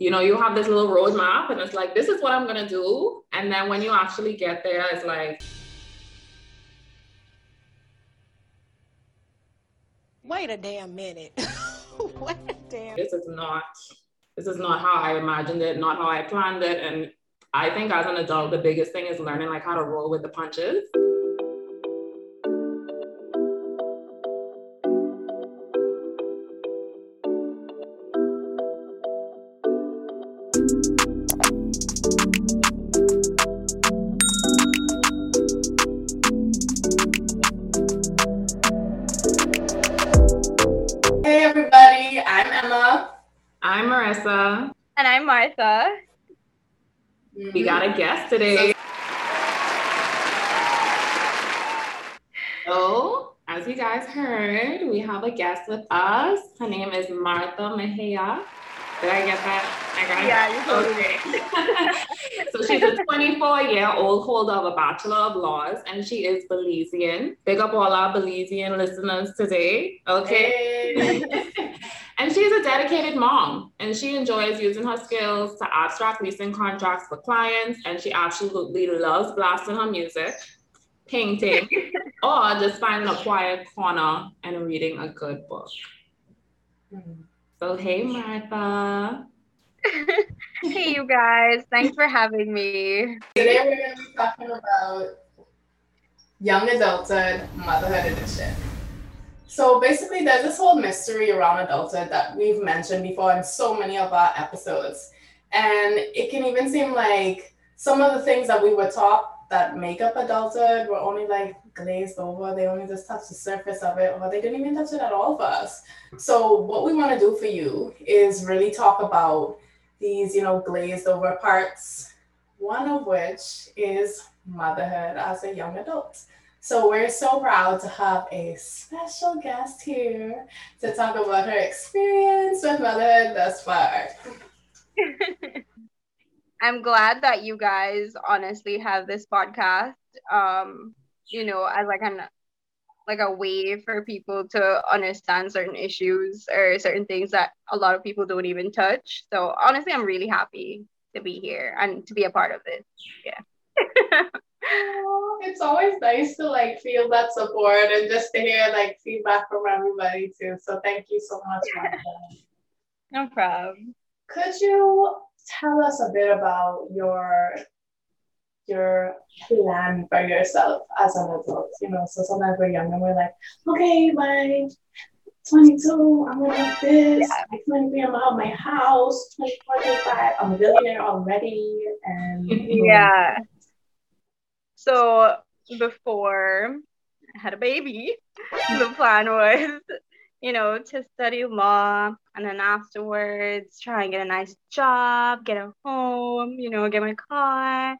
you know, you have this little roadmap and it's like, this is what I'm gonna do. And then when you actually get there, it's like, wait a damn minute. wait a damn this is not this is not how I imagined it, not how I planned it. And I think as an adult, the biggest thing is learning like how to roll with the punches. Guest today. So, as you guys heard, we have a guest with us. Her name is Martha Mejia. Did I get that? I got Yeah, you totally Okay. so she's a 24 year old holder of a Bachelor of Laws and she is Belizean. Big up all our Belizean listeners today. Okay. Hey. and she's a dedicated mom and she enjoys using her skills to abstract leasing contracts for clients and she absolutely loves blasting her music painting or just finding a quiet corner and reading a good book so hey martha hey, you guys. Thanks for having me. Today we're going to be talking about young adulthood, motherhood edition. So basically, there's this whole mystery around adulthood that we've mentioned before in so many of our episodes. And it can even seem like some of the things that we were taught that make up adulthood were only like glazed over. They only just touched the surface of it, or they didn't even touch it at all for us. So, what we want to do for you is really talk about these, you know, glazed over parts, one of which is motherhood as a young adult. So we're so proud to have a special guest here to talk about her experience with motherhood thus far. I'm glad that you guys honestly have this podcast. Um, you know, as like an like a way for people to understand certain issues or certain things that a lot of people don't even touch. So honestly, I'm really happy to be here and to be a part of this. Yeah. It's always nice to like feel that support and just to hear like feedback from everybody too. So thank you so much, no problem. Could you tell us a bit about your your plan for yourself as an adult? You know, so sometimes we're young and we're like, okay, by 22, I'm gonna have this. By 23, I'm gonna have my house. 24, 25, I'm a billionaire already. And you know, Yeah. So before I had a baby, the plan was, you know, to study law and then afterwards try and get a nice job, get a home, you know, get my car.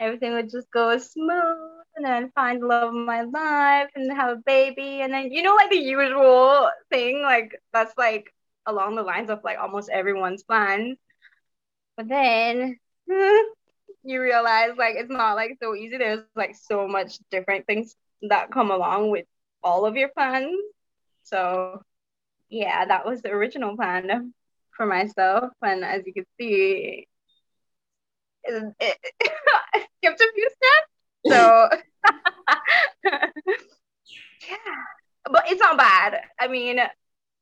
Everything would just go smooth and then find love of my life and have a baby. And then, you know, like the usual thing, like that's like along the lines of like almost everyone's plans. But then you realize like it's not like so easy. There's like so much different things that come along with all of your plans. So yeah, that was the original plan for myself. And as you can see, it, it, I skipped a few steps. So yeah, but it's not bad. I mean,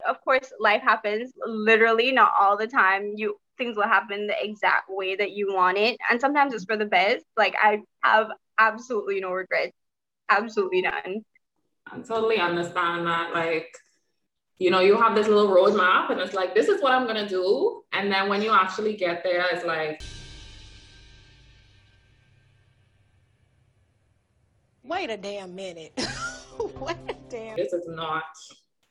of course, life happens literally not all the time. You things will happen the exact way that you want it, and sometimes it's for the best. Like I have absolutely no regrets, absolutely none. I totally understand that. Like, you know, you have this little roadmap and it's like, this is what I'm gonna do. And then when you actually get there, it's like, Wait a damn minute. wait a damn this is not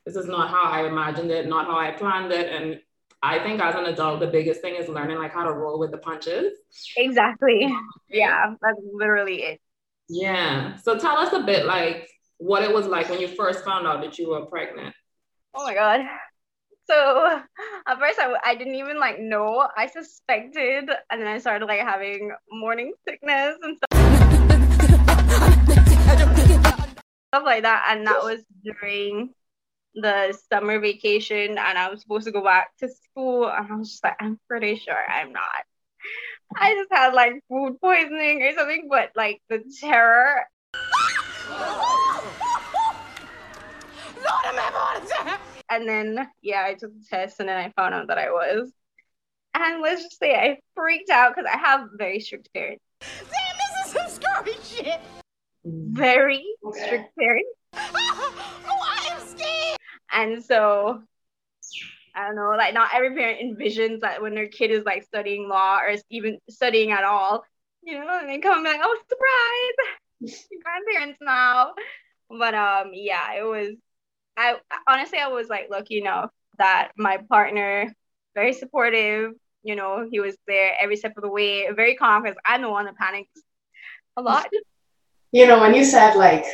this is not how I imagined it, not how I planned it. And I think as an adult, the biggest thing is learning like how to roll with the punches. Exactly. Yeah, that's literally it. Yeah. So tell us a bit like what it was like when you first found out that you were pregnant. Oh my god. So at first I, I didn't even like know. I suspected, and then I started like having morning sickness and stuff. stuff like that, and that was during the summer vacation and I was supposed to go back to school. And I was just like, I'm pretty sure I'm not. I just had like food poisoning or something, but like the terror. and then, yeah, I took the test and then I found out that I was. And let's just say I freaked out because I have very strict parents. Damn, this is some scary shit. Very Okay. strict parents. oh, I am scared. And so I don't know, like not every parent envisions that when their kid is like studying law or even studying at all, you know, and they come back, oh surprise, grandparents now. But um yeah, it was I honestly I was like lucky enough that my partner, very supportive, you know, he was there every step of the way, very calm because I'm the one that panics a lot. You know, when you said like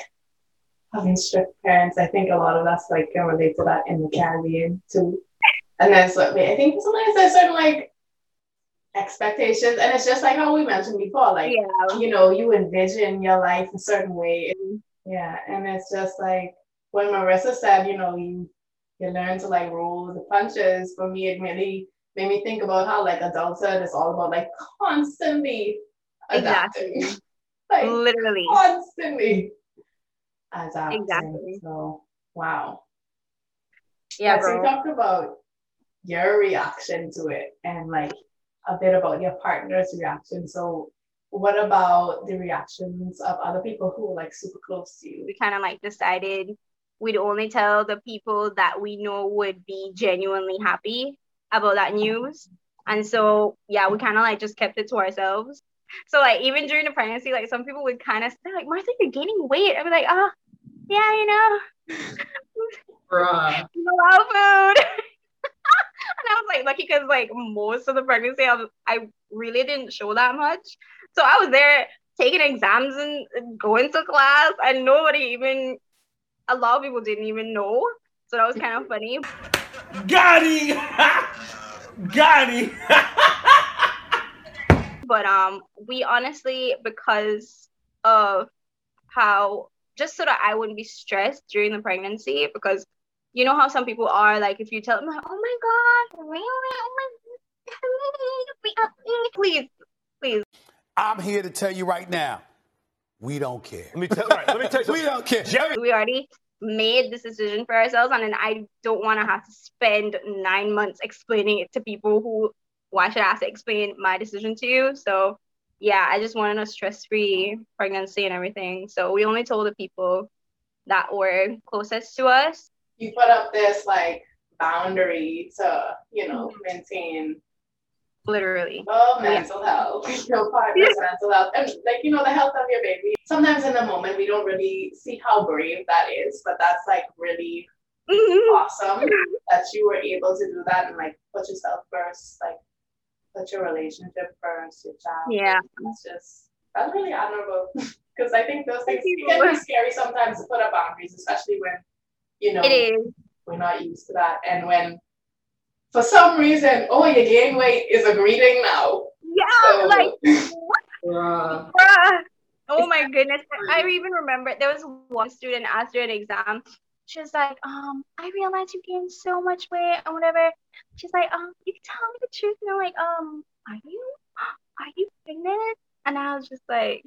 having strict parents, I think a lot of us like can relate to that in the Caribbean too. And then so I think sometimes there's certain like expectations, and it's just like how we mentioned before, like Yeah. you know, you envision your life a certain way. Yeah, and it's just like when Marissa said, you know, you you learn to like roll the punches. For me, it really made me think about how like adulthood is all about like constantly adapting, Exactly. like Literally. constantly adapting. Exactly. So wow. Yeah, Let's bro. talk about your reaction to it and like a bit about your partner's reaction. So what about the reactions of other people who are like super close to you? we kind of like decided we'd only tell the people that we know would be genuinely happy about that news. And so, yeah, we kind of like just kept it to ourselves. So, like, even during the pregnancy, like, some people would kind of say, like, Martha, you're gaining weight. I'd be like, oh, yeah, you know, Bruh. a lot of food. and I was like, lucky because, like, most of the pregnancy, I, was, I really didn't show that much. So, I was there taking exams and and going to class, and nobody even, a lot of people didn't even know. So, that was kind of funny. Got him! Got him! But um we honestly because of how just so that I wouldn't be stressed during the pregnancy because you know how some people are like if you tell them like, oh my god really oh my please please I'm here to tell you right now, we don't care. Let me tell, all right, let me tell you We don't care. Jerry, we already made this decision for ourselves and then I don't want to have to spend nine months explaining it to people who why should I have to explain my decision to you? So yeah I just wanted a stress-free pregnancy and everything. So we only told the people that were closest to us. You put up this like boundary to, you know, mm-hmm. maintain literally. Oh mental health, your partner's mental health, and like you know, the health of your baby. Sometimes in the moment we don't really see how brave that is, but that's like really mm-hmm. awesome mm-hmm. that you were able to do that and like put yourself first, like put your relationship first, your child. Yeah. It's just that's really admirable. Because I think those things Thank you. it can be scary sometimes to put up boundaries, especially when you know it is we're not used to that. And when for some reason, oh you gain weight is a greeting now. yeah So like Bruh. bruh. Oh my goodness. I even remember there was one student after an exam. She was like, um, I realized you gained so much weight and whatever. She's like, um, you can tell me the truth. And I'm like, um, are you are you pregnant? And I was just like,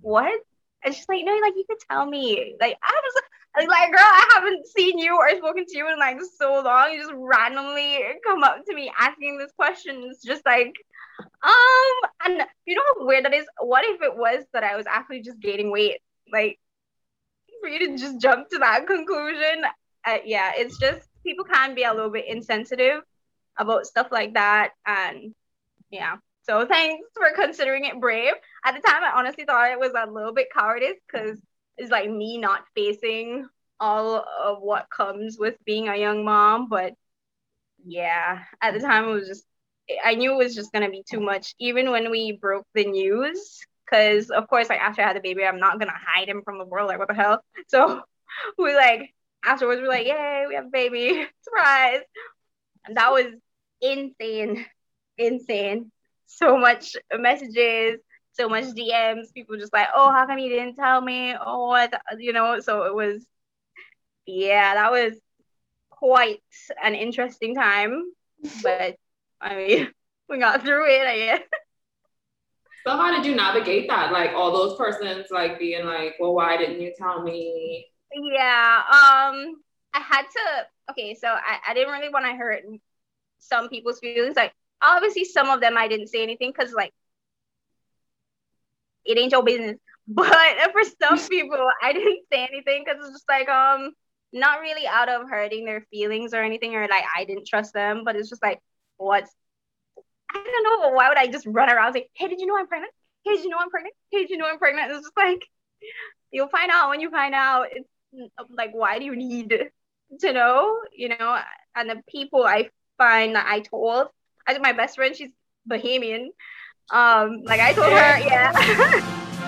What? And she's like, No, like you could tell me. Like I was I was like, girl, I haven't seen you or spoken to you in like so long. You just randomly come up to me asking this question. It's just like, um, and you know how weird that is? What if it was that I was actually just gaining weight? Like, for you to just jump to that conclusion, uh, yeah, it's just people can be a little bit insensitive about stuff like that. And yeah, so thanks for considering it brave. At the time, I honestly thought it was a little bit cowardice because it's like me not facing all of what comes with being a young mom. But yeah, at the time, it was just I knew it was just gonna be too much, even when we broke the news. Because of course, like after I had the baby, I'm not gonna hide him from the world. Like what the hell? So we like afterwards, we're like, yay, we have a baby, surprise! And that was insane, insane. So much messages, so much DMs. People just like, oh, how come you didn't tell me? Oh, what? You know. So it was, yeah, that was quite an interesting time. But I mean, we got through it, I guess. So how did you navigate that? Like all those persons like being like, well, why didn't you tell me? Yeah. Um, I had to. Okay, so I, I didn't really want to hurt some people's feelings. Like obviously, some of them I didn't say anything because like it ain't your business. But for some people, I didn't say anything because it's just like um not really out of hurting their feelings or anything, or like I didn't trust them, but it's just like what's I don't know. Why would I just run around and say, "Hey, did you know I'm pregnant? Hey, did you know I'm pregnant? Hey, did you know I'm pregnant?" It's just like you'll find out when you find out. It's like, why do you need to know? You know, and the people I find that I told, I think my best friend, she's Bohemian. Um, like I told her, yeah.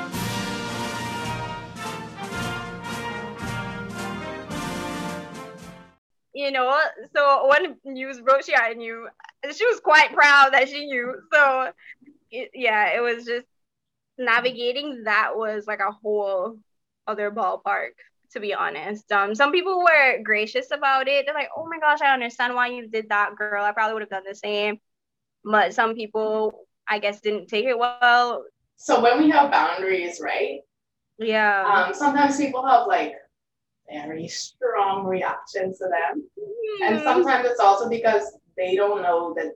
you know, so when news broke, she I knew. She was quite proud that she knew. So, it, yeah, it was just navigating that was like a whole other ballpark to be honest. Um, some people were gracious about it. They're like, "Oh my gosh, I understand why you did that, girl. I probably would have done the same." But some people, I guess, didn't take it well. So when we have boundaries, right? Yeah. Um, sometimes people have like very strong reactions to them, mm. and sometimes it's also because they don't know that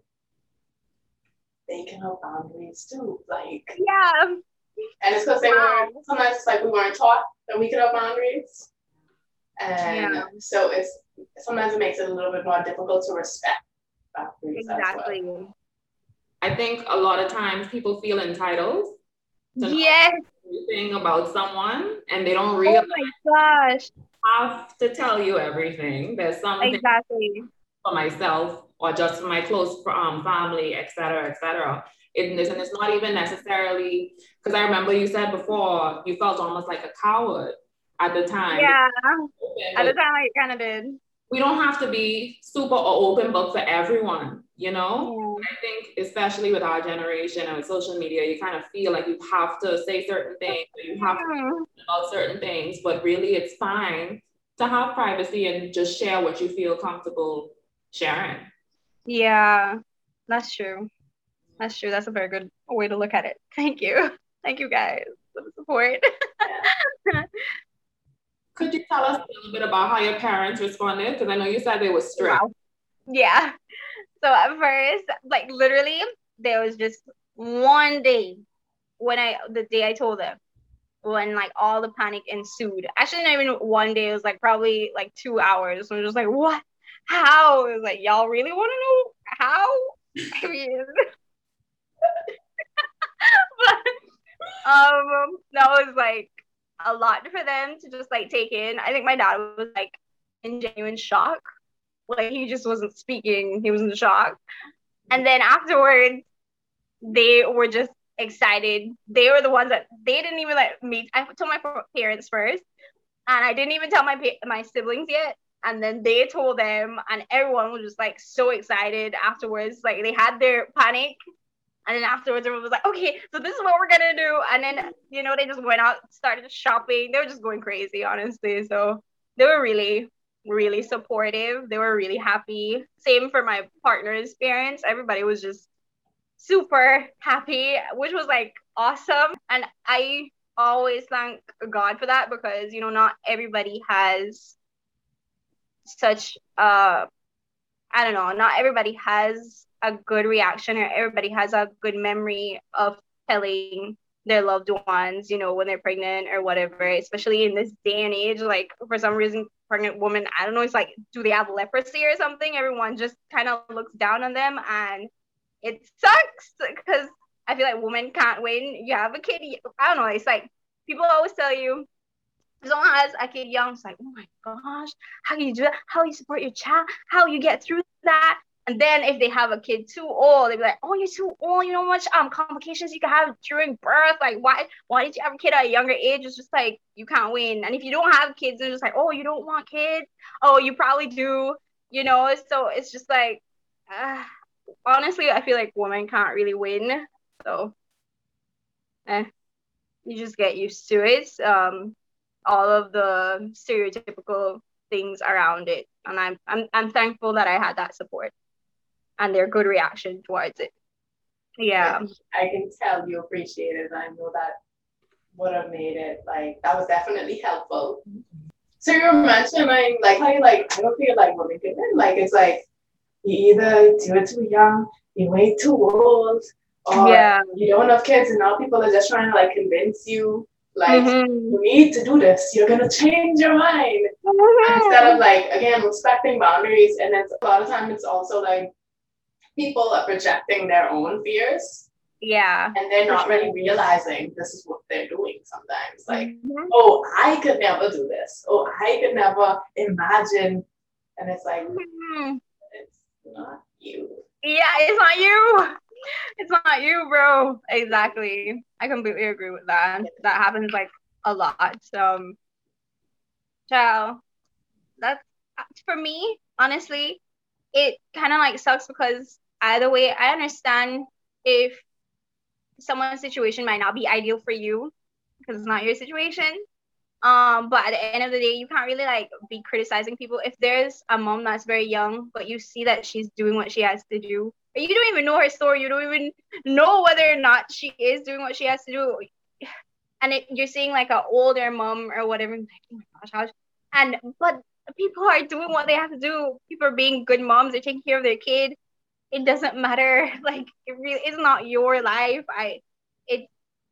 they can have boundaries too. Like yeah. And it's because they wow. were sometimes it's like we weren't taught that we could have boundaries. And yeah. so it's sometimes it makes it a little bit more difficult to respect boundaries. Exactly. Well. I think a lot of times people feel entitled to yes. everything about someone and they don't realize oh my gosh. have to tell you everything. There's something exactly for myself or just for my close um, family, etc., etc. It, and it's not even necessarily because I remember you said before you felt almost like a coward at the time. Yeah, at the time I kind of did. We don't have to be super open book for everyone, you know. Yeah. I think especially with our generation and with social media, you kind of feel like you have to say certain things, or you have to to about certain things, but really it's fine to have privacy and just share what you feel comfortable sharing. Yeah, that's true. That's true. That's a very good way to look at it. Thank you. Thank you guys for the support. Could you tell us a little bit about how your parents responded? Because I know you said they were strict. Wow. Yeah. So at first, like literally, there was just one day when I the day I told them when like all the panic ensued. Actually, not even one day. It was like probably like two hours. So I'm just like, what? How? It was like, y'all really want to know how? I mean, but um, that was like a lot for them to just like take in. I think my dad was like in genuine shock. Like he just wasn't speaking. He was in shock. And then afterwards, they were just excited. They were the ones that they didn't even let me. I told my parents first, and I didn't even tell my my siblings yet. And then they told them, and everyone was just like so excited afterwards. Like they had their panic and then afterwards, everyone was like, okay, so this is what we're gonna do. And then, you know, they just went out, started shopping. They were just going crazy, honestly. So they were really, really supportive. They were really happy. Same for my partner's parents. Everybody was just super happy, which was like awesome. And I always thank God for that because, you know, not everybody has such uh I don't know, not everybody has a good reaction or everybody has a good memory of telling their loved ones, you know, when they're pregnant or whatever, especially in this day and age. Like, for some reason, pregnant women, I don't know, it's like, do they have leprosy or something? Everyone just kind of looks down on them. And it sucks because I feel like women can't win. You have a kid, I don't know, it's like people always tell you, someone has a kid young, it's like, oh my gosh, how can you do that? How do you support your child? How you get through that? And then if they have a kid too old, they'd be like, "Oh, you're too old. You know how much um complications you can have during birth. Like, why why did you have a kid at a younger age? It's just like you can't win. And if you don't have kids, it's just like, oh, you don't want kids. Oh, you probably do. You know. So it's just like, uh, honestly, I feel like women can't really win. So, eh, you just get used to it. Um, all of the stereotypical things around it. And I'm I'm I'm thankful that I had that support and their good reaction towards it. Yeah. I can tell you appreciate it. I know that would have made it like that was definitely helpful. So you're mentioning like how you like I don't feel like women get in. Like it's like you either do it too young, you wait too old, or Yeah. you don't have kids and now people are just trying to like convince you like Mhm. you need to do this, you're gonna change your mind. instead of like again respecting boundaries and then a lot of time it's also like people are projecting their own fears yeah. and they're not really realizing this is what they're doing sometimes like Mhm. oh i could never do this oh i could never imagine and it's like Mhm. it's not you Yeah, it's not you. It's not you, bro. Exactly. I completely agree with that. That happens like a lot. Um, child, that's for me, honestly, it kind of like sucks because either way, I understand if someone's situation might not be ideal for you because it's not your situation. Um, but at the end of the day, you can't really like be criticizing people. If there's a mom that's very young, but you see that she's doing what she has to do, you don't even know her story, you don't even know whether or not she is doing what she has to do, and it, you're seeing like an older mom or whatever, like, oh my gosh, and but people are doing what they have to do. People are being good moms. They're taking care of their kid. It doesn't matter. Like it really, it's not your life. I, it's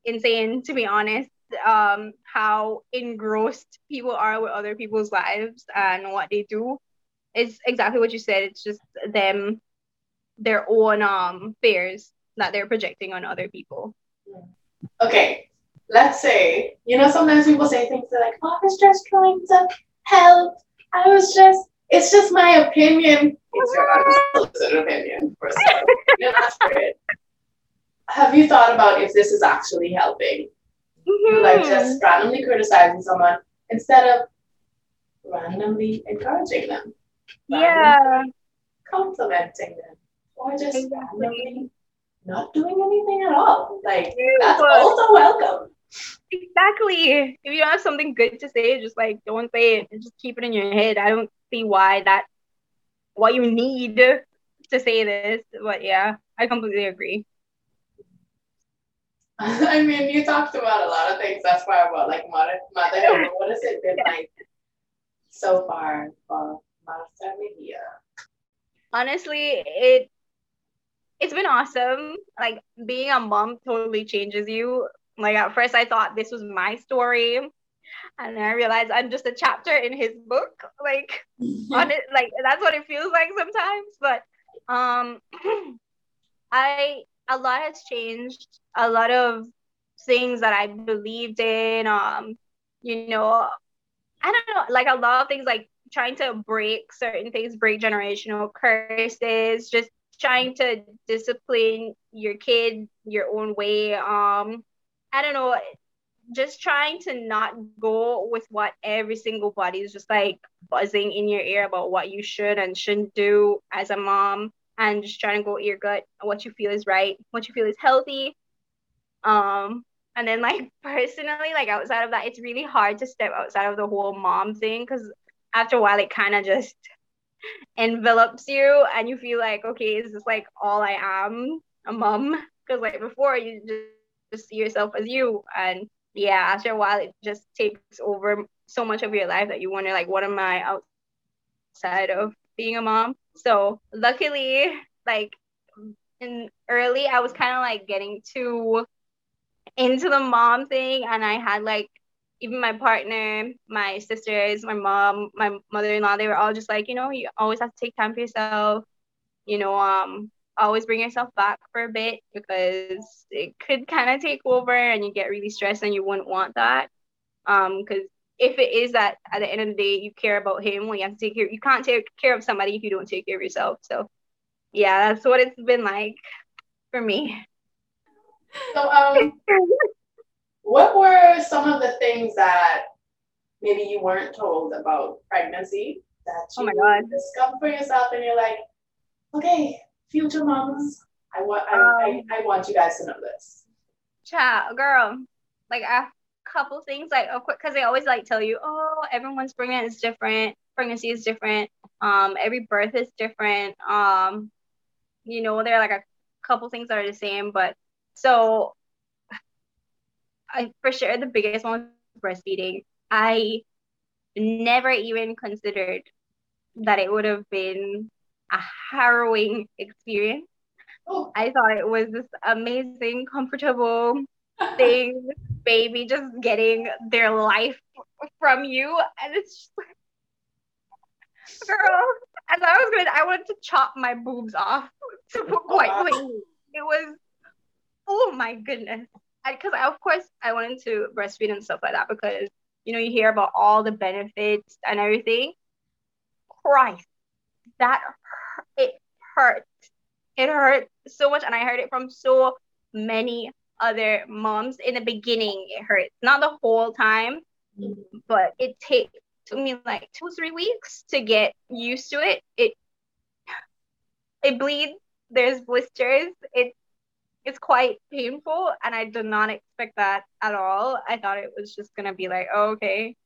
insane to be honest. Um, how engrossed people are with other people's lives and what they do. It's exactly what you said. It's just them, their own um fears that they're projecting on other people. okay let's say you know sometimes people say things like oh, i was just trying to help. I was just it's just my opinion. It's your unsolicited opinion first. You didn't ask for have you thought about if this is actually helping? You like just randomly criticizing someone instead of randomly encouraging them. Yeah. complimenting them or just Exactly. not doing anything at all like that's also welcome Exactly. If you have something good to say, just like don't say it. Just keep it in your head. I don't see why that what you need to say this. But yeah, I completely agree. I mean, you talked about a lot of things. That's why about like mother, motherhood. What has it been like so far for Mejia? Honestly, it it's been awesome. Like being a mom totally changes you. Like at first I thought this was my story. And then I realized I'm just a chapter in his book. Like on it like that's what it feels like sometimes but um i a lot has changed a lot of things that i believed in um you know i don't know like a lot of things like trying to break certain things break generational curses just trying to discipline your kid your own way um i don't know just trying to not go with what every single body is just like buzzing in your ear about what you should and shouldn't do as a mom and just trying to go your gut what you feel is right what you feel is healthy um and then like personally like outside of that it's really hard to step outside of the whole mom thing because after a while it kind of just envelops you and you feel like okay is this like all i am? A mom? Because like before you just, just see yourself as you. And yeah after a while it just takes over so much of your life that you wonder like what am i outside of being a mom? So luckily like in early i was kind of like getting too into the mom thing. And i had like even my partner my sisters my mom my mother-in-law they were all just like you know you always have to take time for yourself. You know um always bring yourself back for a bit because it could kind of take over and you get really stressed and you wouldn't want that. Um because if it is that at the end of the day you care about him well you have to take care you can't take care of somebody if you don't take care of yourself. So yeah that's what it's been like for me. So, um, what were some of the things that maybe you weren't told about pregnancy that Oh you my God. discovered for yourself, and you're like, okay, future moms, I want, I, Um, I, I want you guys to know this. Child, girl, like a couple things, like of course, because they always like tell you, oh, everyone's pregnant is different. pregnancy is different. Um, every birth is different. Um, you know, there are like a couple things that are the same, but so I for sure the biggest one was breastfeeding. I never even considered that it would have been a harrowing experience. Oh. I thought it was this amazing, comfortable thing, baby just getting their life from you. And it's just like, girl, as I was going, I wanted to chop my boobs off to put quite. It was, oh my goodness. Because of course I wanted to breastfeed and stuff like that because you know you hear about all the benefits and everything. Christ, that it hurt. It hurt so much, and I heard it from so many other moms. In the beginning, it hurt not the whole time, but it take took me like two three weeks to get used to it. It it bleeds. There's blisters. It it's quite painful, and I did not expect that at all. I thought it was just gonna be like, oh, okay,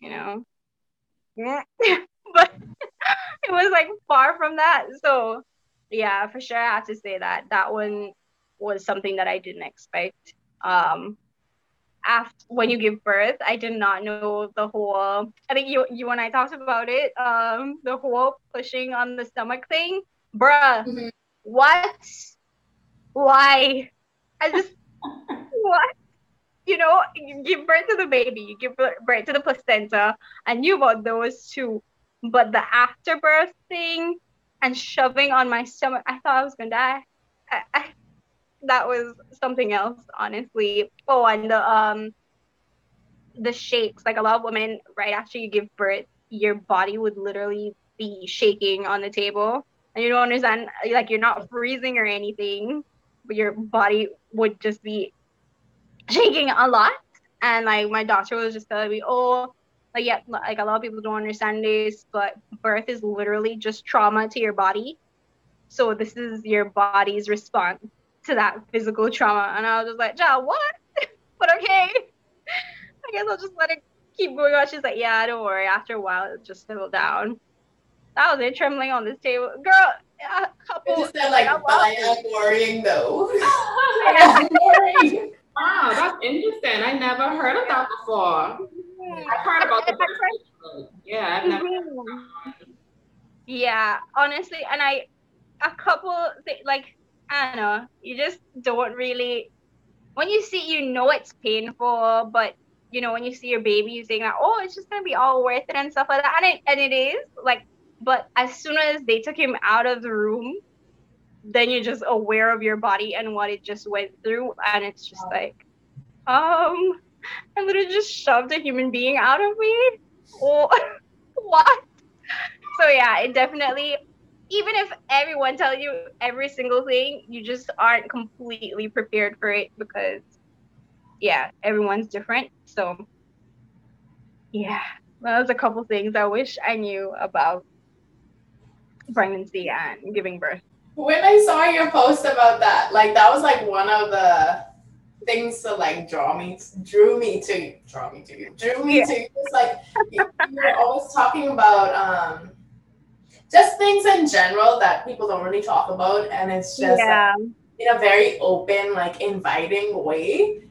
you know, yeah, but it was like far from that. So yeah, for sure, I have to say that that one was something that I didn't expect. Um, after when you give birth, I did not know the whole. I think you you and I talked about it. Um, the whole pushing on the stomach thing, bruh. Mhm. What? Why? I just what? You know, you give birth to the baby, you give birth to the placenta. I knew about those two, but the afterbirth thing and shoving on my stomach, I thought I was gonna die. I, I, that was something else, honestly. Oh, and the um, the shakes. Like a lot of women, right after you give birth, your body would literally be shaking on the table, and you don't understand. Like you're not freezing or anything, your body would just be shaking a lot. And like my doctor was just telling me, oh, like yeah, like a lot of people don't understand this, but birth is literally just trauma to your body. So this is your body's response to that physical trauma. And I was just like, Ja, what? but okay. I guess I'll just let it keep going on. She's like, yeah, don't worry. After a while, it just settled down. That was it, trembling on this table. Girl, couple. It just said like, a but I lot- am worrying though. wow, that's interesting. I never heard of that before. I've heard about the birth. Yeah, I've never. Mhm. Yeah, honestly, and I, a couple thi- like I don't know, you just don't really. When you see, you know it's painful, but you know when you see your baby, you think like, oh, it's just gonna be all worth it and stuff like that, and it and it is like. But as soon as they took him out of the room, then you're just aware of your body and what it just went through, and it's just like, um, I literally just shoved a human being out of me. What? So yeah, it definitely even if everyone tells you every single thing, you just aren't completely prepared for it because yeah, everyone's different. So yeah, that was a couple things I wish I knew about pregnancy and giving birth. When I saw your post about that, like that was like one of the things to like draw me, drew me to you, draw me to you, drew me Yeah. to you. It's like you, you were always talking about um, just things in general that people don't really talk about, and it's just like, in a very open, like inviting way.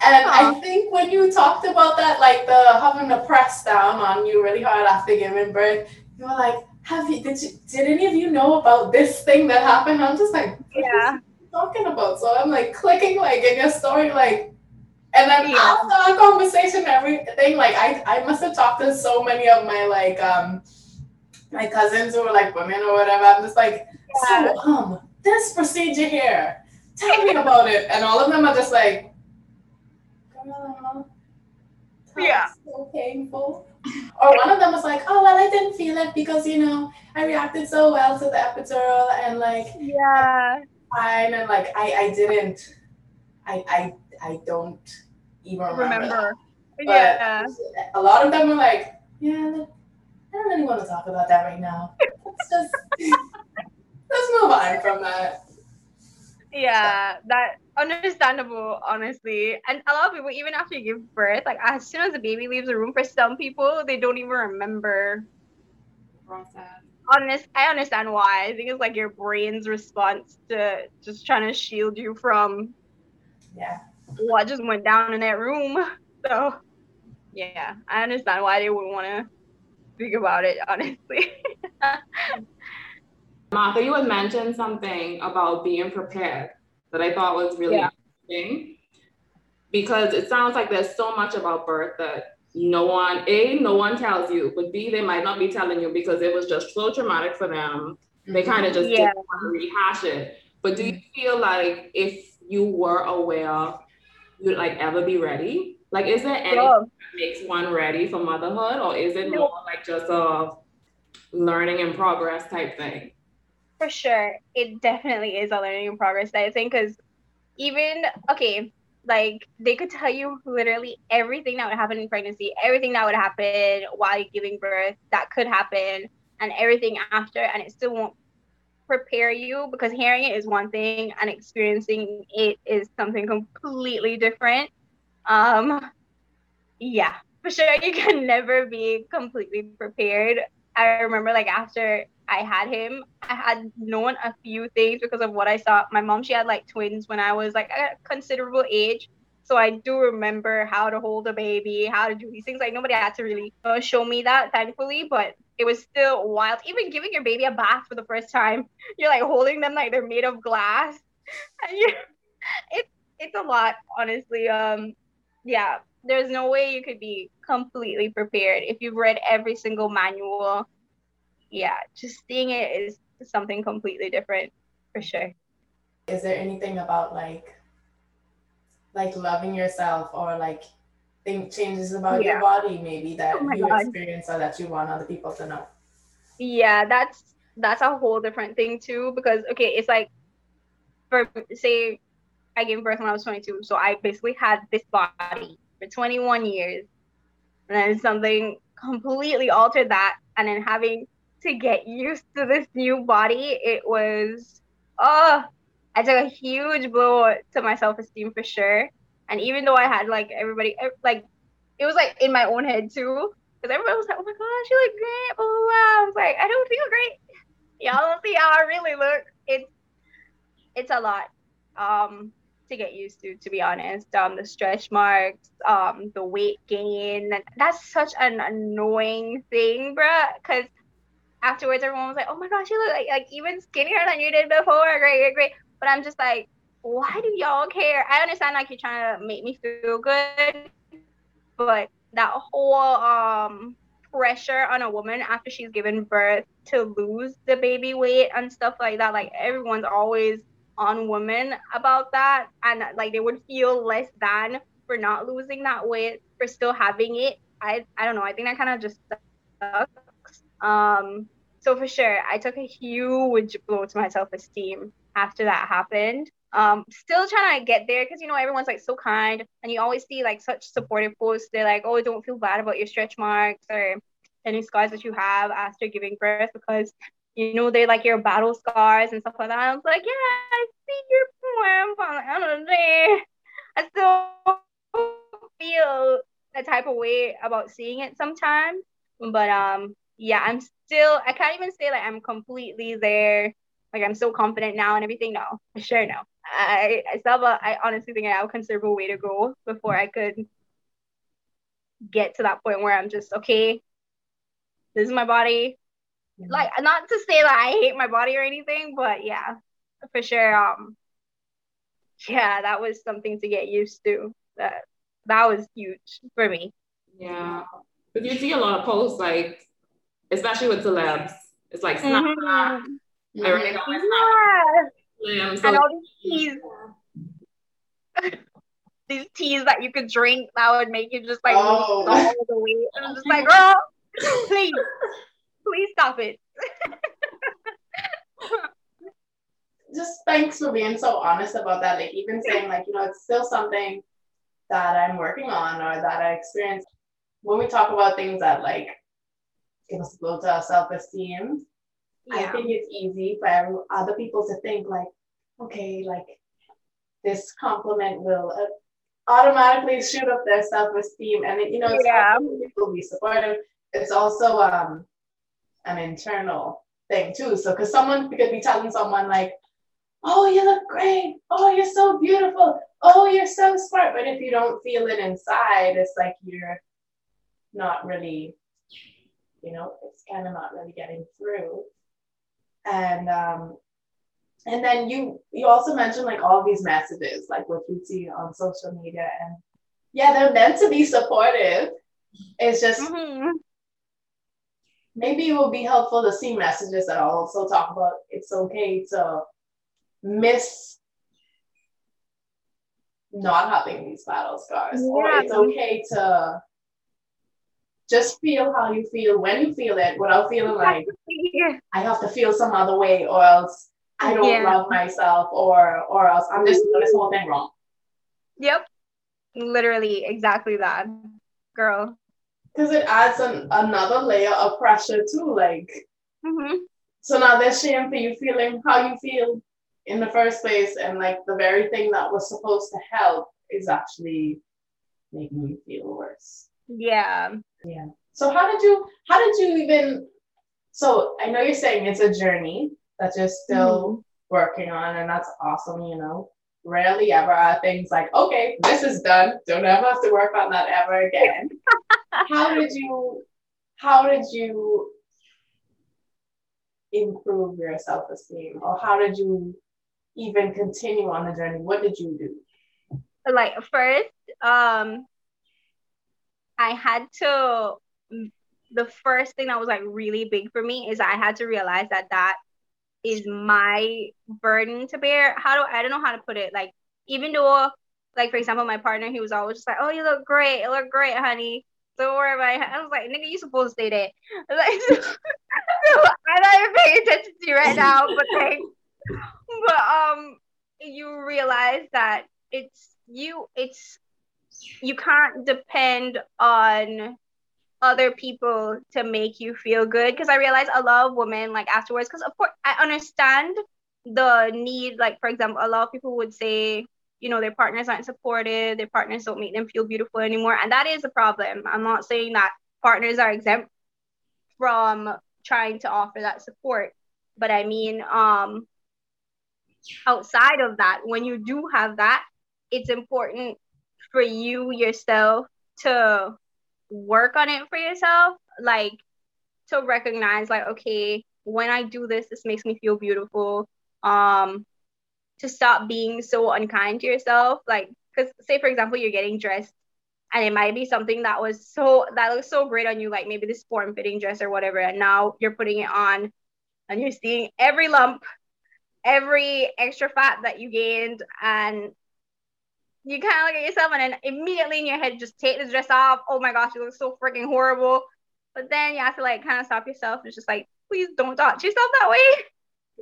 And I think when you talked about that, like the having to press down on you really hard after giving birth, you were like, "Have you? Did you? Did any of you know about this thing that happened?" I'm just like, "What is yeah, talking about?" So I'm like clicking like in your story, like, and then Yeah. after our conversation, everything like I I must have talked to so many of my like um my cousins who were like women or whatever. I'm just like, Yeah. so um this procedure here, tell me about it, and all of them are just like, girl, Yeah. so painful. Or one of them was like, oh well, I didn't feel it because you know I reacted so well to the epidural and like yeah, fine and like I I didn't, I I I don't even remember. remember. Yeah, a lot of them were like, yeah, I don't really want to talk about that right now. Let's just let's move on from that. yeah, that understandable, honestly. And a lot of people, even after you give birth, like as soon as the baby leaves the room, for some people, they don't even remember. Process. Honest, I understand why. I think it's like your brain's response to just trying to shield you from Yeah. what just went down in that room. So, yeah, I understand why they would want to think about it, honestly. Martha, you had mentioned something about being prepared that I thought was really Yeah. interesting because it sounds like there's so much about birth that no one, A, no one tells you, but B, they might not be telling you because it was just so traumatic for them. They mm-hmm. kind of just Yeah. didn't want to rehash it. But do you mm-hmm. feel like if you were aware, you'd like ever be ready? Like, is there anything Yeah. that makes one ready for motherhood, or is it No. more like just a learning in progress type thing? For sure. It definitely is a learning in progress, I think, because even, okay, like they could tell you literally everything that would happen in pregnancy, everything that would happen while you're giving birth, that could happen, and everything after, and it still won't prepare you because hearing it is one thing and experiencing it is something completely different. Um, yeah, for sure, you can never be completely prepared. I remember like after I had him, I had known a few things because of what I saw. My mom, she had like twins when I was like a considerable age. So I do remember how to hold a baby, how to do these things. Like nobody had to really uh, show me that, thankfully, but it was still wild. Even giving your baby a bath for the first time, you're like holding them like they're made of glass. And you, it's it's a lot, honestly. Um, yeah, there's no way you could be completely prepared if you've read every single manual. Yeah, just seeing it is something completely different for sure. Is there anything about like like loving yourself or like think changes about Yeah. your body maybe that Oh you God. experience or that you want other people to know? Yeah, that's that's a whole different thing too because okay, it's like for say I gave birth when I was 22, so I basically had this body for 21 years, and then something completely altered that, and then having to get used to this new body, it was oh, I took a huge blow to my self esteem for sure. And even though I had like everybody like it was like in my own head too, because everybody was like, "Oh my gosh, you look great!" Blah, blah, blah. I was like, "I don't feel great. Y'all don't see how I really look." It's it's a lot um to get used to, to be honest. Um, the stretch marks, um, the weight gain. That's such an annoying thing, bruh. Because afterwards, everyone was like, "Oh my gosh, you look like, like even skinnier than you did before. Great, great, great." But I'm just like, why do y'all care? I understand like you're trying to make me feel good, but that whole um pressure on a woman after she's given birth to lose the baby weight and stuff like that, like everyone's always on women about that, and like they would feel less than for not losing that weight for still having it. I I don't know. I think that kind of just sucks. Um, so for sure, I took a huge blow to my self esteem after that happened. Um, still trying to get there because you know everyone's like so kind, and you always see like such supportive posts. They're like, "Oh, don't feel bad about your stretch marks or any scars that you have after giving birth because you know they're like your battle scars and stuff like that." I was like, "Yeah, I see your point, but of the day, I still feel a type of way about seeing it sometimes." But um, yeah, I'm still. I can't even say like I'm completely there like I'm so confident now and everything. No, for sure no. I I still have a, I honestly think I have a considerable way to go before I could get to that point where I'm just okay. This is my body. Like not to say that I hate my body or anything, but yeah, for sure. Um, yeah, that was something to get used to. That that was huge for me. Yeah. But you see a lot of posts like, especially with celebs, it's like Snapchat. Mhm. Everything on my Yeah, Slim. So and all these teas, these teas that you could drink that would make you just like lose Oh. all the weight. And I'm just like, girl, please, please stop it. just thanks for being so honest about that. Like even saying like, you know, it's still something that I'm working on or that I experienced. When we talk about things that like give us a blow to our self-esteem, I think it's easy for other people to think like, okay, like this compliment will uh, automatically shoot up their self-esteem. And it, you know it's Yeah. people be supportive. It's also um an internal thing too. So because someone could be telling someone like oh you look great. Oh you're so beautiful. Oh you're so smart. But if you don't feel it inside it's like you're not really you know it's kind of not really getting through. And um and then you you also mentioned like all these messages like what you see on social media and yeah they're meant to be supportive. It's just Mhm. maybe it will be helpful to see messages that also talk about it's okay to miss not having these battle scars or it's okay to just feel how you feel when you feel it without feeling like Yeah. I have to feel some other way or else I don't Yeah. love myself or or else I'm just doing this whole thing wrong. Yep. Literally exactly that. Girl. Because it adds an, another layer of pressure too. Like hmm so now there's shame for you feeling how you feel in the first place and like the very thing that was supposed to help is actually making you feel worse. Yeah. So how did you how did you even so I know you're saying it's a journey that you're still working on and that's awesome, you know. Rarely ever are things like, okay, this is done. Don't ever have to work on that ever again. how did you how did you improve your self-esteem or how did you even continue on the journey? What did you do? like first um i had to the first thing that was like really big for me is i had to realize that that is my burden to bear. How do i don't know how to put it like even though like for example my partner he was always just like oh you look great you look great honey. Don't worry about it. I was like nigga you supposed to say that. Like i'm not even paying attention to you right now but like but um you realize that it's you it's you can't depend on other people to make you feel good. Because i realize a lot of women like afterwards because of course i understand the need like for example a lot of people would say you know their partners aren't supportive their partners don't make them feel beautiful anymore and that is a problem. I'm not saying that partners are exempt from trying to offer that support but i mean um outside of that when you do have that it's important for you yourself to work on it for yourself like to recognize like okay when i do this this makes me feel beautiful. Um to stop being so unkind to yourself like because say for example you're getting dressed and it might be something that was so that looks so great on you like maybe this form fitting dress or whatever and now you're putting it on and you're seeing every lump every extra fat that you gained and you kind of look at yourself and then immediately in your head just take this dress off. Oh my gosh you look so freaking horrible. But then you have to like kind of stop yourself it's just like please don't talk to yourself that way.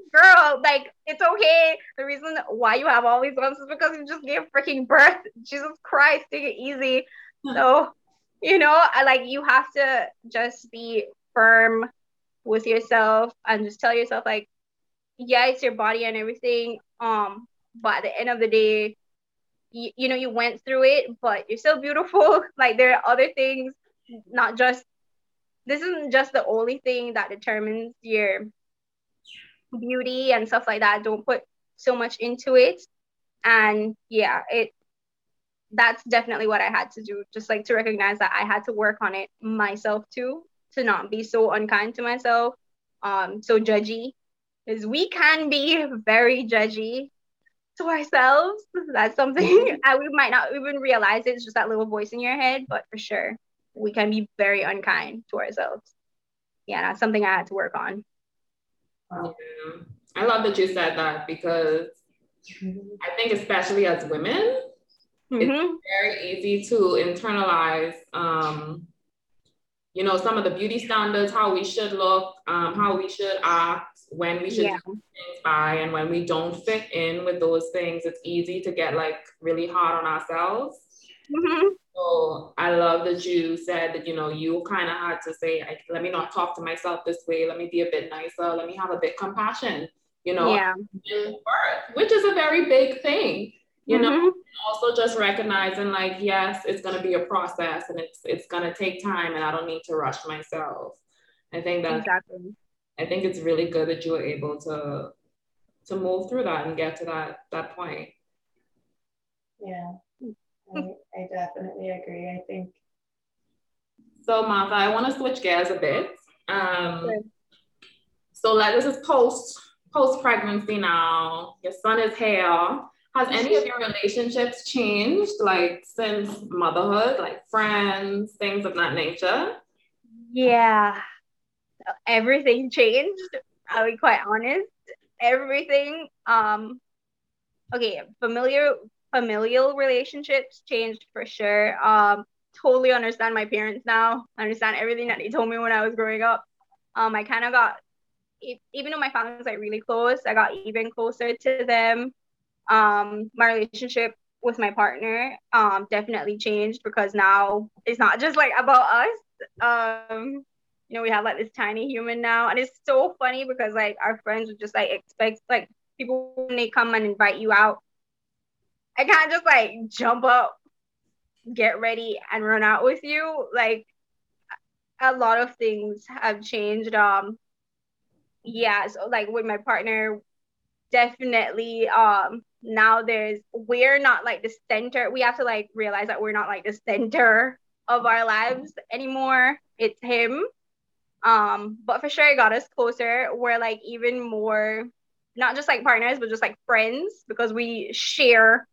Girl like it's okay. The reason why you have all these lumps is because you just gave freaking birth. Jesus christ take it easy. So you know I like you have to just be firm with yourself and just tell yourself like yeah it's your body and everything um but at the end of the day you, you know you went through it but you're still beautiful. Like there are other things not just this isn't just the only thing that determines your beauty and stuff like that. Don't put so much into it. And yeah it that's definitely what i had to do just like to recognize that i had to work on it myself too to not be so unkind to myself. Um so judgy because we can be very judgy to ourselves that's something we might not even realize it. it's just that little voice in your head but for sure we can be very unkind to ourselves yeah that's something i had to work on Yeah. I love that you said that because I think, especially as women, Mhm. very easy to internalize, um, you know, some of the beauty standards, how we should look, um, how we should act, when we should Yeah. do things by, and when we don't fit in with those things, it's easy to get like really hard on ourselves. Mhm. So I love that you said that, you know, you kind of had to say, like, let me not talk to myself this way. Let me be a bit nicer. Let me have a bit compassion, you know, yeah birth, which is a very big thing. you know, Mhm. also just recognizing like, yes, it's gonna be a process and it's it's gonna take time and I don't need to rush myself. I think that Exactly. I think it's really good that you were able to to move through that and get to that that point. Yeah, I, I definitely agree. I think So Martha, I want to switch gears a bit. Um, Sure. so like this is post post pregnancy now. Your son is here. Has any of your relationships changed like since motherhood, like friends, things of that nature? Yeah. Everything changed. I'll be quite honest. Everything. Um okay, familiar familial relationships changed for sure. Um totally understand my parents now. Understand everything that they told me when I was growing up. Um I kind of got even though my family was like really close, I got even closer to them. Um my relationship with my partner um definitely changed because now it's not just like about us. Um you know, we have like this tiny human now. And it's so funny because like our friends would just like expect like people when they come and invite you out. I can't just like jump up, get ready, and run out with you. Like a lot of things have changed. Um yeah, so like with my partner, definitely um now there's we're not like the center. We have to like realize that we're not like the center of our lives anymore. It's him um, but for sure it got us closer. We're like even more not just like partners, but just like friends because we share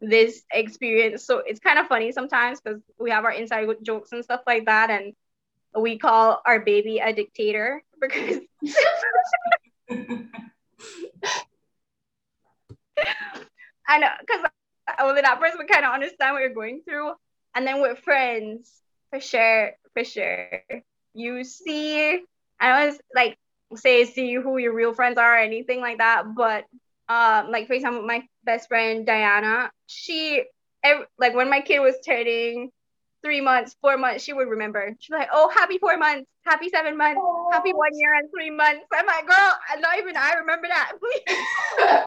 this experience. So it's kind of funny sometimes because we have our inside jokes and stuff like that, and we call our baby a dictator because I know because only that person would kind of understand what you're going through. And then with friends, for sure, for sure you see I was like say see who your real friends are or anything like that, but um like for example my best friend Diana, she ev- like when my kid was turning three months, four months, she would remember. She'd be like, Oh, happy four months, happy seven months, happy one year and three months. I'm like, girl, I not even I remember that.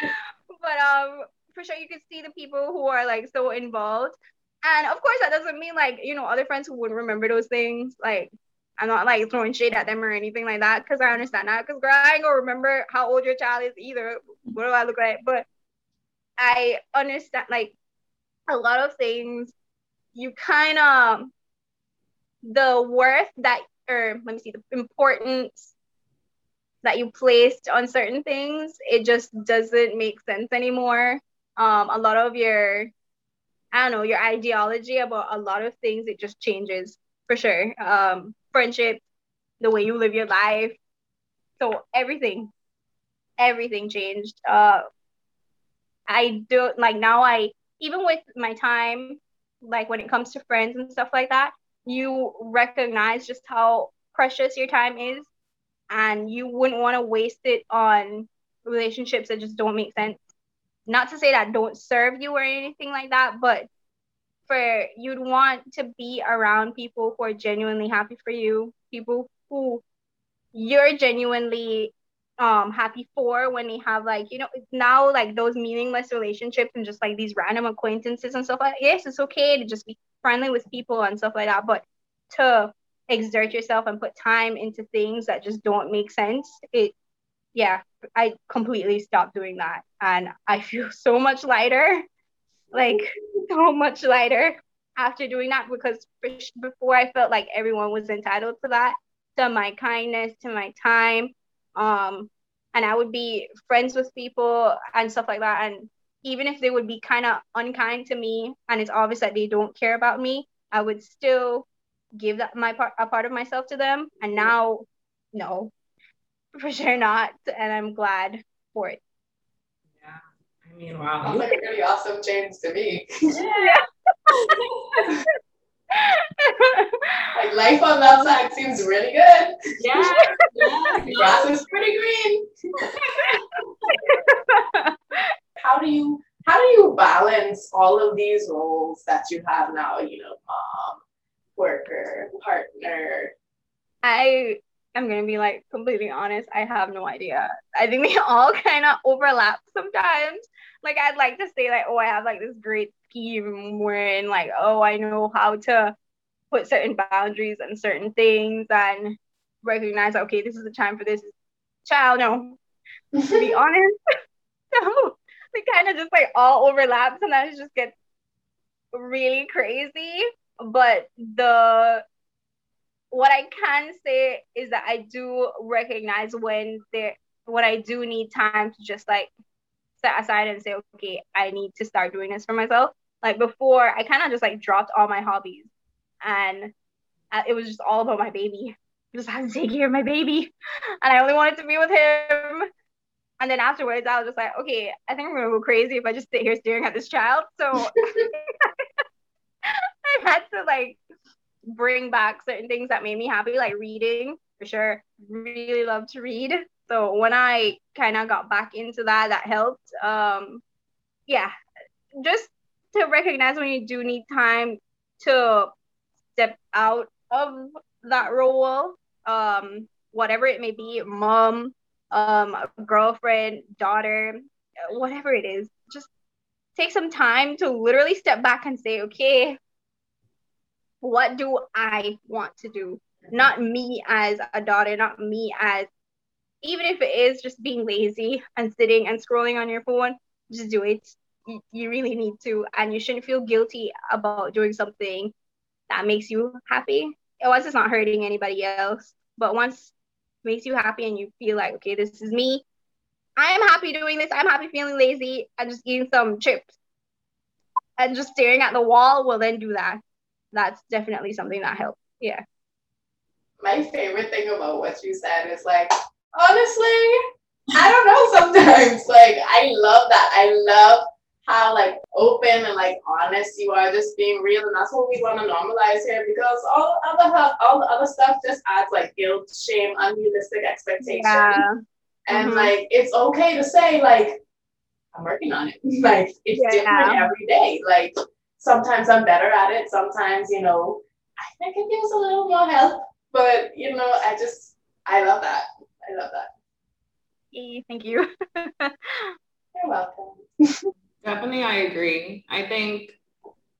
but um for sure you can see the people who are like so involved and of course, that doesn't mean like, you know, other friends who wouldn't remember those things. Like, I'm not like throwing shade at them or anything like that because I understand that. Because, girl, I ain't gonna remember how old your child is either. What do I look like? But I understand, like, a lot of things you kind of, the worth that, or let me see, the importance that you placed on certain things, it just doesn't make sense anymore. Um, a lot of your I don't know, your ideology about a lot of things, it just changes for sure. Um, friendship, the way you live your life. So everything, everything changed. Uh, I do like now I, even with my time, like when it comes to friends and stuff like that, you recognize just how precious your time is and you wouldn't want to waste it on relationships that just don't make sense not to say that don't serve you or anything like that, but for you'd want to be around people who are genuinely happy for you, people who you're genuinely um happy for when they have like you know it's now like those meaningless relationships and just like these random acquaintances and stuff like yes it's okay to just be friendly with people and stuff like that but to exert yourself and put time into things that just don't make sense it yeah i completely stopped doing that. And i feel so much lighter. Like so much lighter after doing that because before i felt like everyone was entitled to that to my kindness to my time. Um and i would be friends with people and stuff like that. And even if they would be kind of unkind to me and it's obvious that they don't care about me i would still give that my part a part of myself to them. And now no for sure not and i'm glad for it Yeah. I mean, wow. Sounds You, like a really awesome change to me. Yeah. like life on that side seems really good. yeah, yeah, The grass is pretty green. how do you how do you balance all of these roles that you have now? You know, mom, worker, partner. I I'm gonna be like completely honest. I have no idea. I think they all kind of overlap sometimes. Like I'd like to say like, oh, I have like this great scheme wherein like, oh, I know how to put certain boundaries and certain things and recognize okay, this is the time for this child. No, to be honest, no, they kind of just like all overlap. Sometimes it just gets really crazy. But the what I can say is that I do recognize when there what I do need time to just like set aside and say, okay, I need to start doing this for myself. Like before, I kind of just like dropped all my hobbies, and uh, it was just all about my baby. I just had to take care of my baby, and I only wanted to be with him. And then afterwards, I was just like, okay, I think I'm gonna go crazy if I just sit here staring at this child. So I had to like bring back certain things that made me happy, like reading for sure. Really love to read. So when I kind of got back into that, that helped. Um, yeah, just to recognize when you do need time to step out of that role, um, whatever it may be, mom, um, girlfriend, daughter, whatever it is, just take some time to literally step back and say, okay, what do I want to do? Not me as a daughter, not me as even if it is just being lazy and sitting and scrolling on your phone, just do it. You, you really need to, and you shouldn't feel guilty about doing something that makes you happy. Once it's not hurting anybody else, but once makes you happy and you feel like, okay, this is me. I'm happy doing this. I'm happy feeling lazy and just eating some chips and just staring at the wall. Well, then do that that's definitely something that helps. Yeah. My favorite thing about what you said is like, honestly, I don't know sometimes. like, I love that. I love how like open and like honest you are, just being real, and that's what we want to normalize here because all other all the other stuff just adds like guilt, shame, unrealistic expectations. Yeah. And mm-hmm. like it's okay to say like I'm working on it. like it's yeah. different every day. Like sometimes I'm better at it. Sometimes, you know, I think it gives a little more help. But you know, I just I love that. I love that. Hey, thank you. You're welcome. Definitely, I agree. I think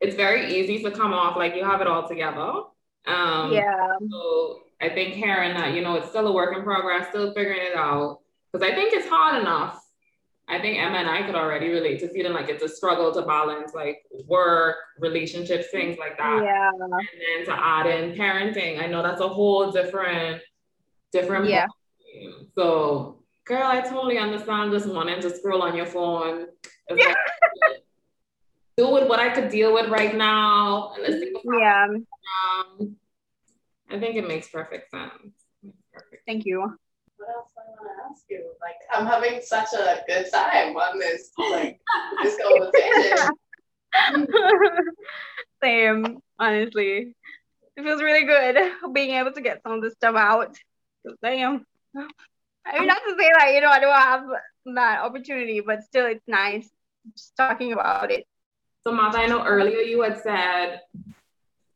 it's very easy to come off like you have it all together. Um, yeah. So I think hearing that, you know, it's still a work in progress, still figuring it out. Because I think it's hard enough I think Emma and I could already relate to feeling like it's a struggle to balance like work, relationships, things like that. Yeah. And then to add in parenting, I know that's a whole different, different. Yeah. Point. So, girl, I totally understand just wanting to scroll on your phone. Yeah. do with what I could deal with right now. And let's think yeah. Um, I think it makes perfect sense. Perfect. Thank you what else I want to ask you? Like, I'm having such a good time on this, like, this conversation. Same, honestly. It feels really good being able to get some of this stuff out. Damn. I mean, not to say like, you know, I don't have that opportunity, but still, it's nice just talking about it. So, Martha, I know earlier you had said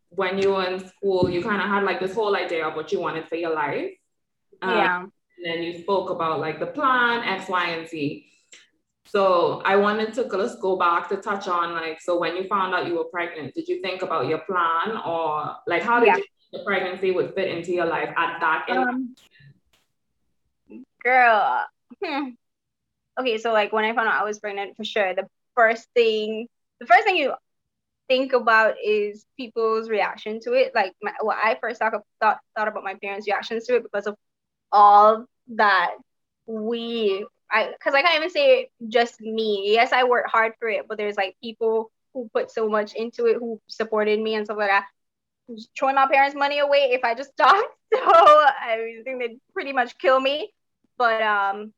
when you were in school, you kind of had like this whole idea of what you wanted for your life. Um, yeah and then you spoke about like the plan X, Y, and Z. So I wanted to just go back to touch on like, so when you found out you were pregnant, did you think about your plan or like how did yeah. you the pregnancy would fit into your life at that um, girl hmm. okay so like when i found out i was pregnant for sure the first thing the first thing you think about is people's reaction to it like my, what i first thought, thought thought about my parents reactions to it because of all that we I because I can't even say just me. Yes, I worked hard for it, but there's like people who put so much into it, who supported me and stuff like that. Throwing my parents' money away if I just stopped. So I think they'd pretty much kill me. But um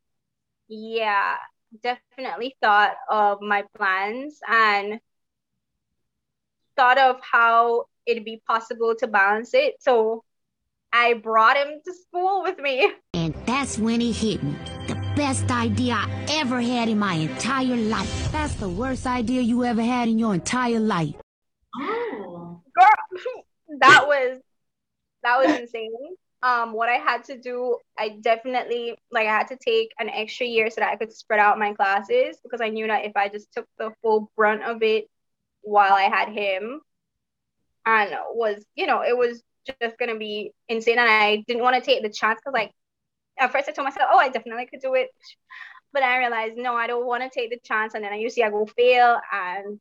yeah, definitely thought of my plans and thought of how it'd be possible to balance it. So I brought him to school with me. And that's when he hit me. The best idea I ever had in my entire life. That's the worst idea you ever had in your entire life. Oh. Girl, that was that was insane. um, what I had to do, I definitely like I had to take an extra year so that I could spread out my classes because I knew that if I just took the full brunt of it while I had him, and was you know it was just gonna be insane, and I didn't want to take the chance because like at first I told myself, oh, I definitely could do it, but I realized no, I don't want to take the chance, and then I usually I go fail, and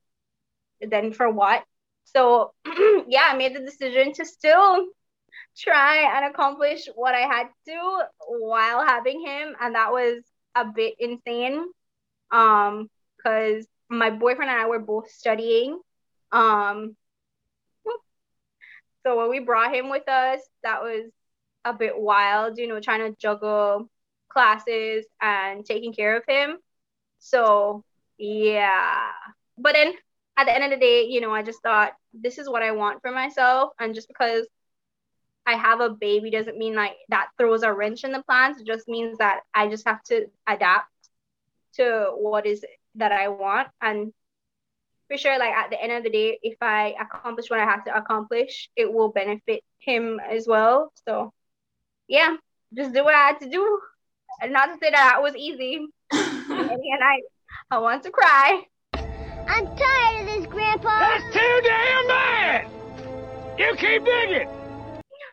then for what? So yeah, I made the decision to still try and accomplish what I had to while having him, and that was a bit insane. Um, because my boyfriend and I were both studying. Um, so when we brought him with us, that was a bit wild, you know, trying to juggle classes and taking care of him. So yeah, but then at the end of the day, you know, I just thought this is what I want for myself, and just because I have a baby doesn't mean like that throws a wrench in the plans. It just means that I just have to adapt to what is that I want. And for sure, like at the end of the day, if I accomplish what I have to accomplish, it will benefit him as well. So yeah, just do what I had to do. And not to say that it was easy. and I I want to cry. I'm tired of this, Grandpa. That's too damn bad! You keep digging!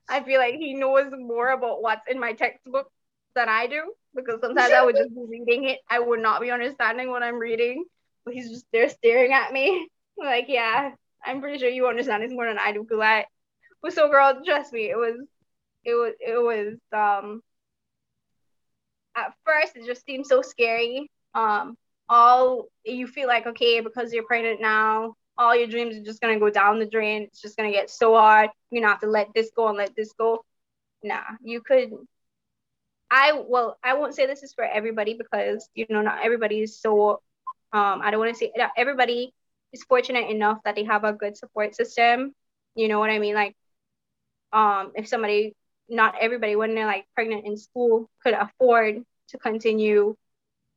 I feel like he knows more about what's in my textbook than I do because sometimes I would just be reading it. I would not be understanding what I'm reading, but he's just there staring at me. like, yeah, I'm pretty sure you understand this more than I do I was so girl, trust me, it was it was it was um at first it just seemed so scary. Um all you feel like okay because you're pregnant now all your dreams are just gonna go down the drain. It's just gonna get so hard. You're gonna have to let this go and let this go. Nah, you could. I well, I won't say this is for everybody because you know not everybody is so. Um, I don't want to say everybody is fortunate enough that they have a good support system. You know what I mean? Like, um, if somebody, not everybody, when they're like pregnant in school, could afford to continue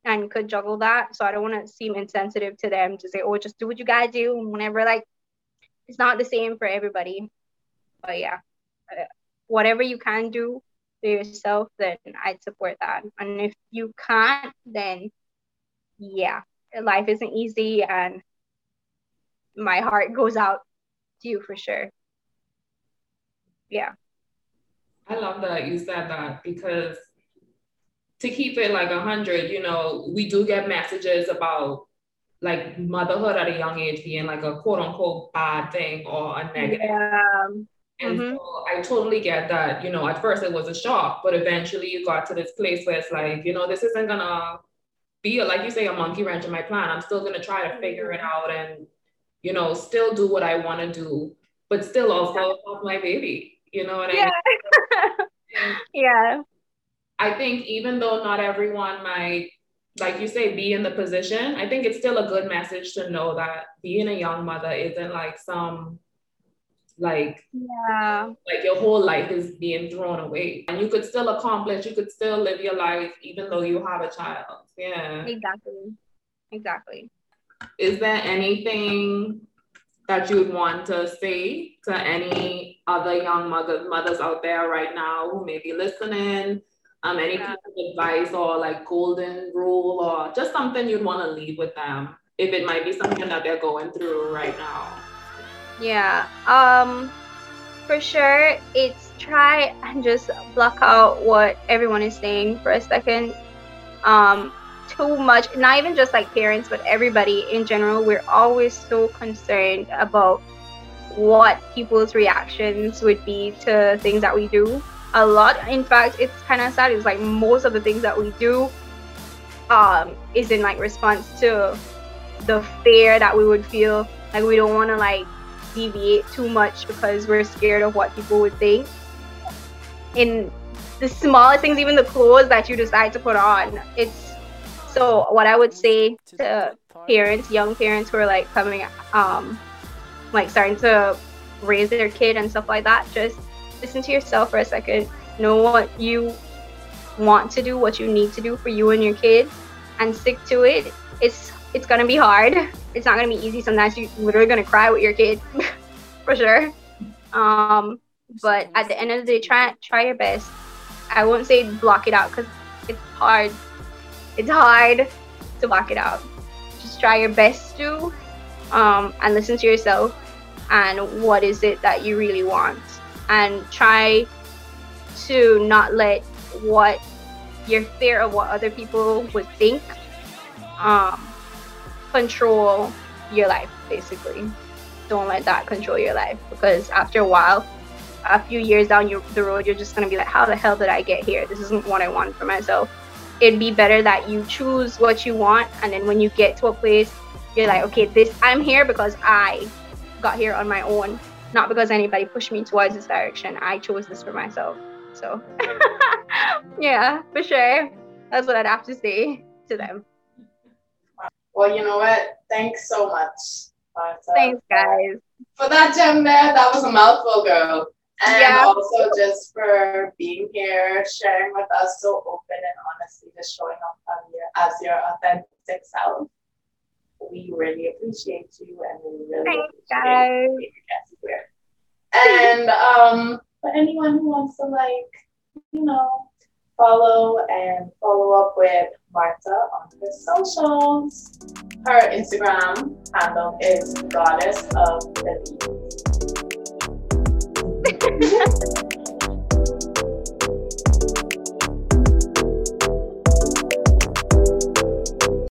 and could juggle that. So I don't want to seem insensitive to them to say, oh, just do what you gotta do. Whenever like it's not the same for everybody. But yeah, uh, whatever you can do for yourself, then I'd support that. And if you can't, then yeah, life isn't easy, and my heart goes out to you for sure. Yeah. I love that you said that because to keep it like a hundred, you know, we do get messages about like motherhood at a young age being like a quote unquote bad thing or a negative. Yeah. And Mhm. so I totally get that, you know, at first it was a shock, but eventually you got to this place where it's like, you know, this isn't gonna be a, like you say, a monkey wrench in my plan. I'm still gonna try to mm-hmm. figure it out and, you know, still do what I wanna do, but still also love my baby. You know what I Yeah. mean? yeah. I think even though not everyone might, like you say, be in the position, I think it's still a good message to know that being a young mother isn't like some like Yeah. like your whole life is being thrown away. And you could still accomplish, you could still live your life even though you have a child. Yeah. Exactly. Exactly. Is there anything that you'd want to say to any other young mother, mothers out there right now who may be listening? Um, any Yeah. piece of advice or like golden rule or just something you'd want to leave with them if it might be something that they're going through right now? Yeah. Um for sure it's try and just block out what everyone is saying for a second. Um too much not even just like parents but everybody in general we're always so concerned about what people's reactions would be to things that we do a lot in fact it's kind of sad it's like most of the things that we do um is in like response to the fear that we would feel like we don't want to like deviate too much because we're scared of what people would think. In the smallest things even the clothes that you decide to put on it's so what i would say to parents young parents who are like coming um like starting to raise their kid and stuff like that just listen to yourself for a second. Know what you want to do what you need to do for you and your kid and stick to it. It's it's gonna be hard it's not gonna be easy sometimes you're literally gonna cry with your kid for sure um but at the end of the day, try try your best. I won't say block it out because it's hard. It's hard to block it out. Just try your best to, um, and listen to yourself and what is it that you really want, and try to not let what your fear of what other people would think um, control your life basically. Don't let that control your life because after a while a few years down your, the road you're just going to be like how the hell did i get here? This isn't what i want for myself. It'd be better that you choose what you want and then when you get to a place you're like okay this i'm here because i got here on my own not because anybody pushed me towards this direction. I chose this for myself. So yeah for sure. That's what i'd have to say to them Well, you know what? Thanks so much. Uh, thanks guys For that gem there, that was a mouthful, girl. And Yeah. also just for being here, sharing with us so open and honestly, just showing up as your authentic self. We really appreciate you and we really Thanks, appreciate guys. you guest here. And um, for anyone who wants to like, you know, follow and follow up with Marta on her socials. Her Instagram handle is goddess of the